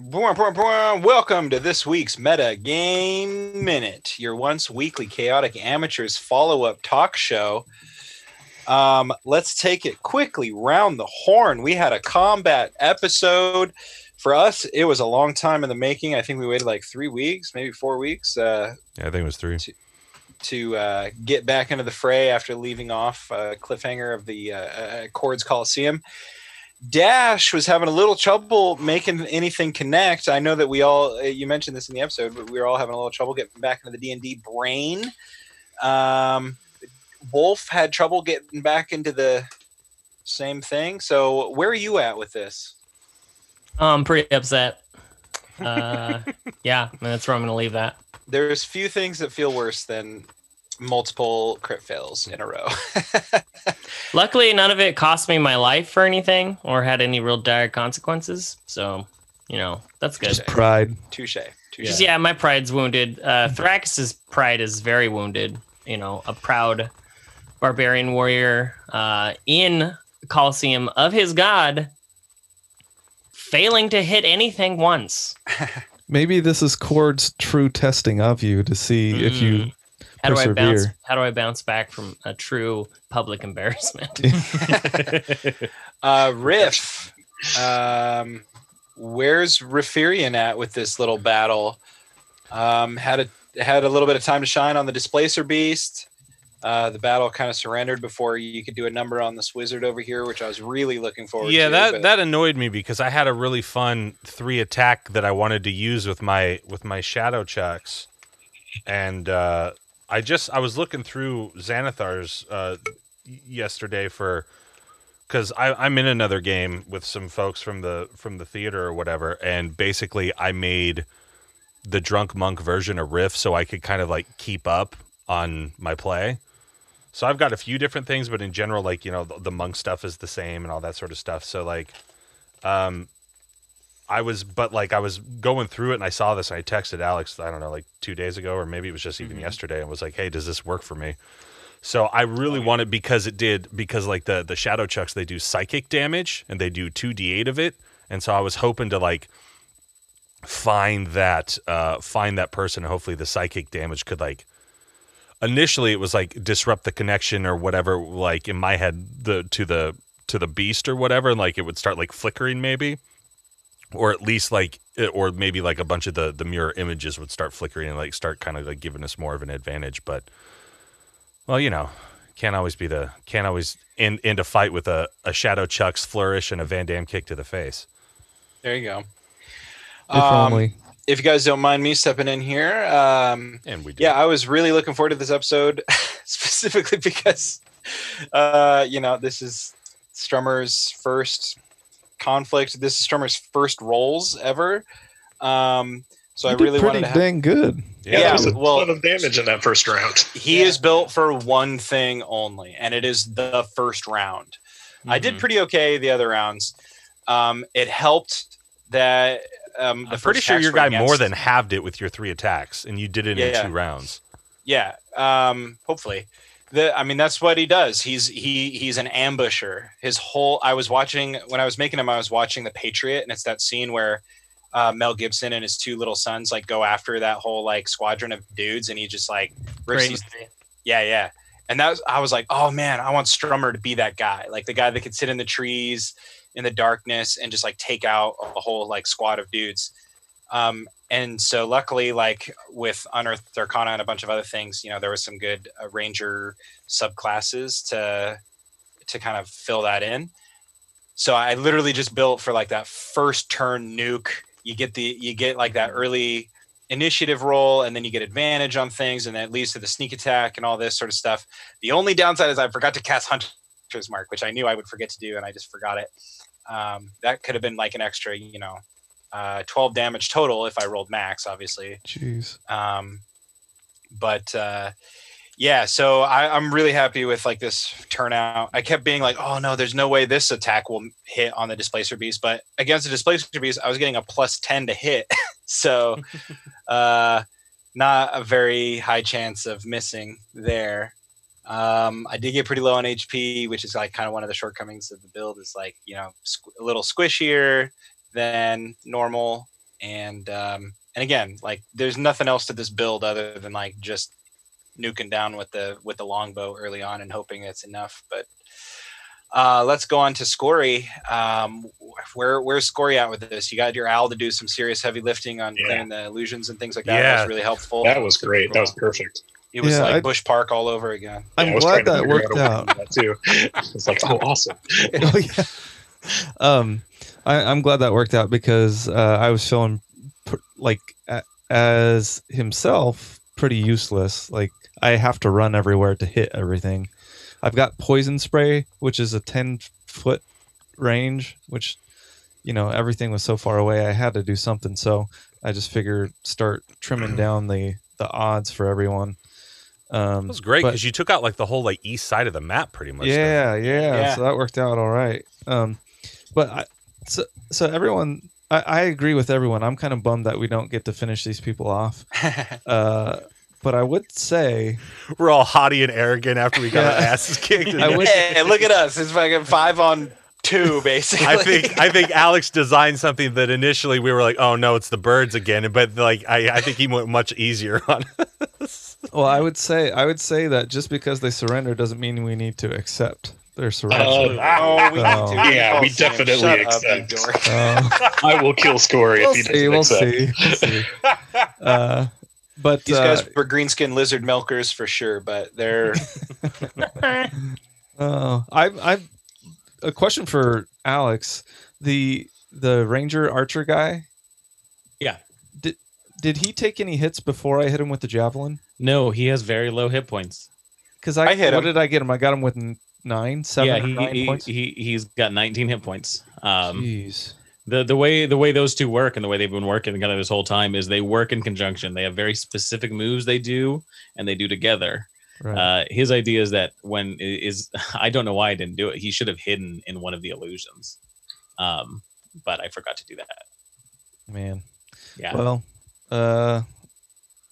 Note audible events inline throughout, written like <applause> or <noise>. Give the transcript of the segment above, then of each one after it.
Boom, boom, boom. Welcome to this week's Meta Game Minute, your once weekly chaotic amateurs follow up talk show. Um, let's take it quickly round the horn. We had a combat episode. For us, it was a long time in the making. I think we waited like three weeks, maybe four weeks, uh, Yeah, I think it was three. to uh, get back into the fray after leaving off uh, cliffhanger of the uh, uh, Kord's Coliseum. Dash was having a little trouble making anything connect. I know that we all uh, you mentioned this in the episode, but we were all having a little trouble getting back into the D and D brain. Um, Wolf had trouble getting back into the same thing. So where are you at with this? I'm pretty upset. Uh, <laughs> yeah, and that's where I'm going to leave that. There's few things that feel worse than multiple crit fails in a row. <laughs> Luckily, none of it cost me my life or anything, or had any real dire consequences. So, you know, that's good. Just pride. Touche. Touche. Just, yeah, my pride's wounded. Uh, Thrax's pride is very wounded. You know, a proud barbarian warrior uh, in Coliseum of his god, failing to hit anything once. <laughs> Maybe this is Kord's true testing of you to see if you How do I bounce? How do I bounce back from a true public embarrassment? <laughs> <laughs> Uh, Riff, um, where's Rifferian at with this little battle? Um, had a had a little bit of time to shine on the Displacer Beast. Uh, the battle kind of surrendered before you could do a number on this wizard over here, which I was really looking forward Yeah, to. that but- that annoyed me because I had a really fun three attack that I wanted to use with my with my shadow chucks, and uh, I just I was looking through Xanathar's uh, yesterday for because I'm in another game with some folks from the from the theater or whatever, and basically I made the drunk monk version of Riff so I could kind of like keep up on my play. So I've got a few different things, but in general, like you know, the, the monk stuff is the same and all that sort of stuff. So like, um, I was, but like I was going through it and I saw this and I texted Alex. I don't know, like two days ago, or maybe it was just even yesterday, and was like, "Hey, does this work for me?" So I really wanted because it did because like the the shadow chucks they do psychic damage and they do two d eight of it, and so I was hoping to like find that uh find that person and hopefully the psychic damage could like initially it was like disrupt the connection or whatever like in my head the to the to the beast or whatever and like it would start like flickering maybe or at least like or maybe like a bunch of the the mirror images would start flickering and like start kind of like giving us more of an advantage but well you know can't always be the can't always end end a fight with a, a shadow chucks flourish and a Van Damme kick to the face. There you go. If Um, if you guys don't mind me stepping in here, um, and we do. yeah, I was really looking forward to this episode, <laughs> specifically because, uh, you know, this is Strummer's first conflict. This is Strummer's first roles ever. Um, so You I did really pretty wanted to. Have, dang good. Yeah, Yeah, was a well- ton of damage in that first round. he is built for one thing only, and it is the first round. I did Mhm. pretty okay the other rounds. Um, it helped that um, the I'm pretty sure your were guy more than halved it with your three attacks and you did it Yeah. in two rounds Yeah. Um, hopefully. The I mean that's what he does. He's he he's an ambusher. His whole I was watching when I was making him, I was watching The Patriot, and it's that scene where uh, Mel Gibson and his two little sons like go after that whole like squadron of dudes and he just like rips Great these movie. yeah, yeah. And that was, I was like, oh man, I want Strummer to be that guy, like the guy that could sit in the trees in the darkness and just like take out a whole like squad of dudes. Um, and so luckily, like with Unearthed Arcana and a bunch of other things, you know, there was some good uh, Ranger subclasses to to kind of fill that in. So I literally just built for like that first turn nuke. You get the you get like that early initiative roll and then you get advantage on things and that leads to the sneak attack and all this sort of stuff. The only downside is I forgot to cast Hunter's Mark, which I knew I would forget to do and I just forgot it. Um, that could have been like an extra, you know, uh, 12 damage total if I rolled max, obviously. Jeez. Um, but uh, yeah, so I, I'm really happy with like this turnout. I kept being like, oh no, there's no way this attack will hit on the displacer beast. But against the displacer beast, I was getting a plus 10 to hit. <laughs> so <laughs> uh, not a very high chance of missing there. Um, I did get pretty low on HP, which is like kind of one of the shortcomings of the build. Is like you know squ- a little squishier than normal and um, and again, like there's nothing else to this build other than like just nuking down with the with the longbow early on and hoping it's enough. But uh, let's go on to Scory. Um, where where's Scory at with this? You got your owl to do some serious heavy lifting on Yeah. clearing the illusions and things like that. That Yeah. was really helpful. That was great. That was perfect. It was Yeah, like I- Bush Park all over again. Yeah, I'm I glad that worked a way to out. That too. <laughs> It's like, oh, awesome. <laughs> oh yeah. Um, I, I'm glad that worked out because uh, I was feeling pr- like a, as himself pretty useless. Like I have to run everywhere to hit everything. I've got poison spray, which is a ten foot range, which you know everything was so far away. I had to do something, so I just figured start trimming <clears throat> down the the odds for everyone. Um, That was great because you took out like the whole like east side of the map pretty much. yeah, yeah, Yeah. So that worked out all right. Um, but I, so so everyone, I, I agree with everyone. I'm kind of bummed that we don't get to finish these people off. <laughs> Uh, but I would say, We're all haughty and arrogant after we got our asses kicked. <laughs> I wish- hey, look at us! It's fucking five on two, <laughs> basically. I think I think Alex designed something that initially we were like, oh no, it's the birds again. But like I, I think he went much easier on us. well, I would say, I would say that just because they surrender doesn't mean we need to accept their surrender. Uh, Oh, we Oh. need to. Yeah, we Oh, Sam, definitely shut accept. Up. <laughs> Uh, I will kill Scory we'll if he doesn't We'll accept. see. We'll see. <laughs> Uh, but These uh, guys were greenskin lizard milkers for sure, but they're <laughs> Oh, I I a question for Alex. The the ranger archer guy. Yeah. Did did he take any hits before I hit him with the javelin? No, he has very low hit points. Because I, I hit what him. did I get him? I got him with n- nine, seven, yeah, he, nine he, points. he he's got 19 hit points. Um, Jeez. the the way the way those two work and the way they've been working kind of this whole time is they work in conjunction. They have very specific moves they do and they do together. Right. Uh, his idea is that when is i- <laughs> I don't know why I didn't do it. He should have hidden in one of the illusions, um, but I forgot to do that. Man. Yeah, Well, uh,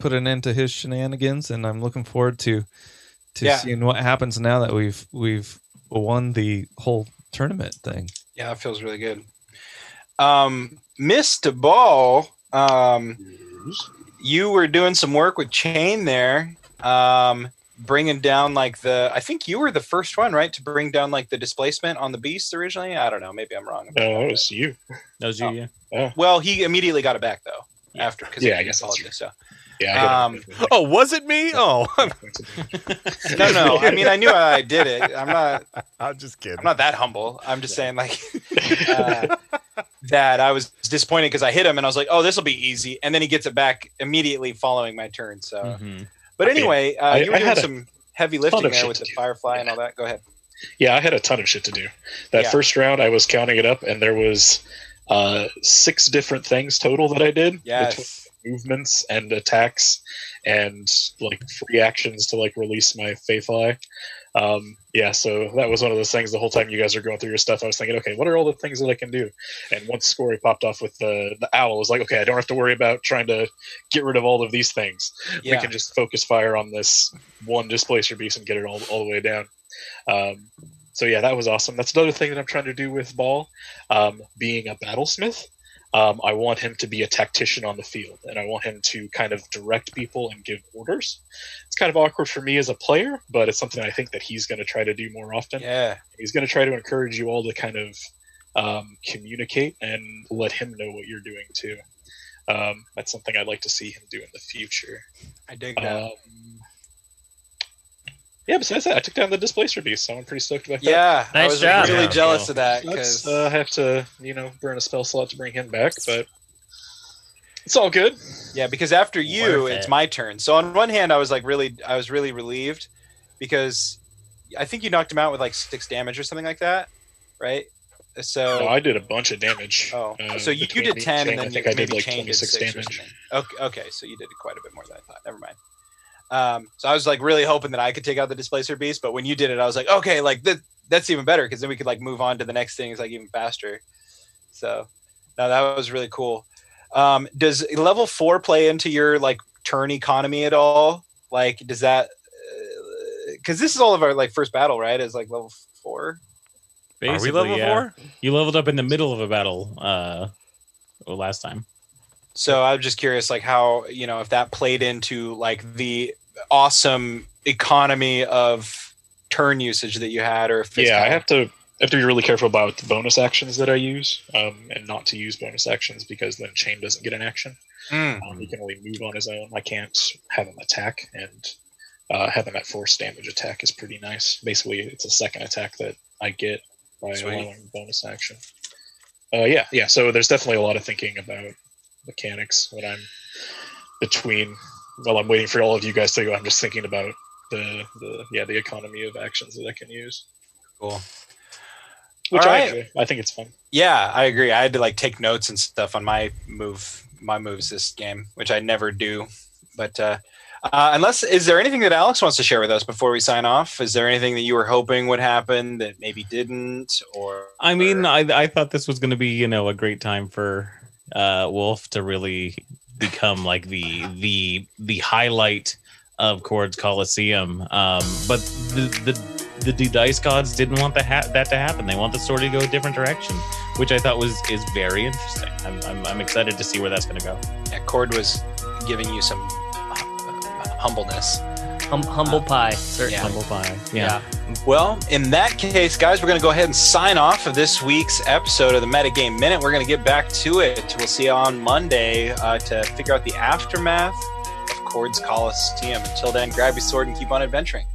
put an end to his shenanigans, and I'm looking forward to to Yeah. seeing what happens now that we've we've won the whole tournament thing. yeah, it feels really good. Um, Mr. Ball, um, you were doing some work with Chain there, um, bringing down like the. I think you were the first one, right, to bring down like the displacement on the beast originally. I don't know, maybe I'm wrong. No, it was you. that was you. oh. Yeah, Well, he immediately got it back though Yeah. after because Yeah, I guess that's true. So. Yeah. Um, Oh, was it me? Oh, <laughs> No, no. I mean, I knew I did it. I'm not. <laughs> I'm just kidding. I'm not that humble. I'm just saying like <laughs> uh, that I was disappointed because I hit him and I was like, oh, this will be easy, and then he gets it back immediately following my turn. So, Mhm. but anyway, uh, I- you were I doing some heavy lifting there with the do. firefly and all that. Go ahead. Yeah, I had a ton of shit to do. That Yeah. first round, I was counting it up, and there was uh, six different things total that I did. Yes. Movements and attacks, and like free actions to like release my faith eye. Um, yeah, so that was one of those things. The whole time you guys are going through your stuff, I was thinking, okay, what are all the things that I can do? And once Scory popped off with the the owl, I was like, okay, I don't have to worry about trying to get rid of all of these things. we can just focus fire on this one displacer beast and get it all, all the way down. Um, so yeah, that was awesome. That's another thing that I'm trying to do with Ball, um, being a battlesmith. Um, I want him to be a tactician on the field, and I want him to kind of direct people and give orders. It's kind of awkward for me as a player, but it's something I think that he's going to try to do more often. Yeah. He's going to try to encourage you all to kind of um, communicate and let him know what you're doing too. Um, that's something I'd like to see him do in the future. I dig that. Yeah, besides that, I took down the displacer beast, so I'm pretty stoked about that. yeah. nice I was job. really Yeah. jealous of that That's, because uh, I have to, you know, burn a spell slot to bring him back, but it's all good. Yeah, because after you, Worth it's it. my turn. So on one hand, I was like really, I was really relieved because I think you knocked him out with like six damage or something like that, right? So No, I did a bunch of damage. Oh, uh, so you, you did ten, Shane, and then I think you, I did maybe like Chain did 26 six damage. Okay, okay, so you did quite a bit more than I thought. Never mind. Um, so I was like really hoping that I could take out the displacer beast, but when you did it, I was like, okay, like that, that's even better because then we could like move on to the next thing. It's like even faster. So, no, that was really cool. Um, does level four play into your like turn economy at all? Like, does that? Because this is all of our like first battle, right? Is like level four. Are we Basically, level yeah. four? You leveled up in the middle of a battle uh, last time. So I'm just curious, like how you know if that played into like the awesome economy of turn usage that you had, or if it's yeah, I have to I have to be really careful about the bonus actions that I use, um, and not to use bonus actions because then Chain doesn't get an action. Mm, Um, he can only move on his own. I can't have him attack, and uh, having that force damage attack is pretty nice. Basically, it's a second attack that I get by Sweet. allowing bonus action. Uh, yeah, yeah. So there's definitely a lot of thinking about mechanics when I'm between. While I'm waiting for all of you guys to go, I'm just thinking about the the yeah the economy of actions that I can use, cool. which All I right. enjoy. I think it's fun. Yeah, I agree. I had to like take notes and stuff on my move, my moves this game, which I never do. But uh, uh, unless, is there anything that Alex wants to share with us before we sign off? Is there anything that you were hoping would happen that maybe didn't? Or I mean, or- I I thought this was going to be you know a great time for uh, Wolf to really become like the the the highlight of Kord's Coliseum. Um, but the the the dice gods didn't want the ha- that to happen. They want the story to go a different direction, which I thought was is very interesting. I'm I'm, I'm excited to see where that's going to go. yeah, Kord was giving you some uh, humbleness. Hum- humble pie, certainly. yeah. Humble pie. Yeah. Well, in that case, guys, we're going to go ahead and sign off of this week's episode of the Metagame Minute. We're going to get back to it. We'll see you on Monday uh, to figure out the aftermath of Kord's Coliseum. Until then, grab your sword and keep on adventuring.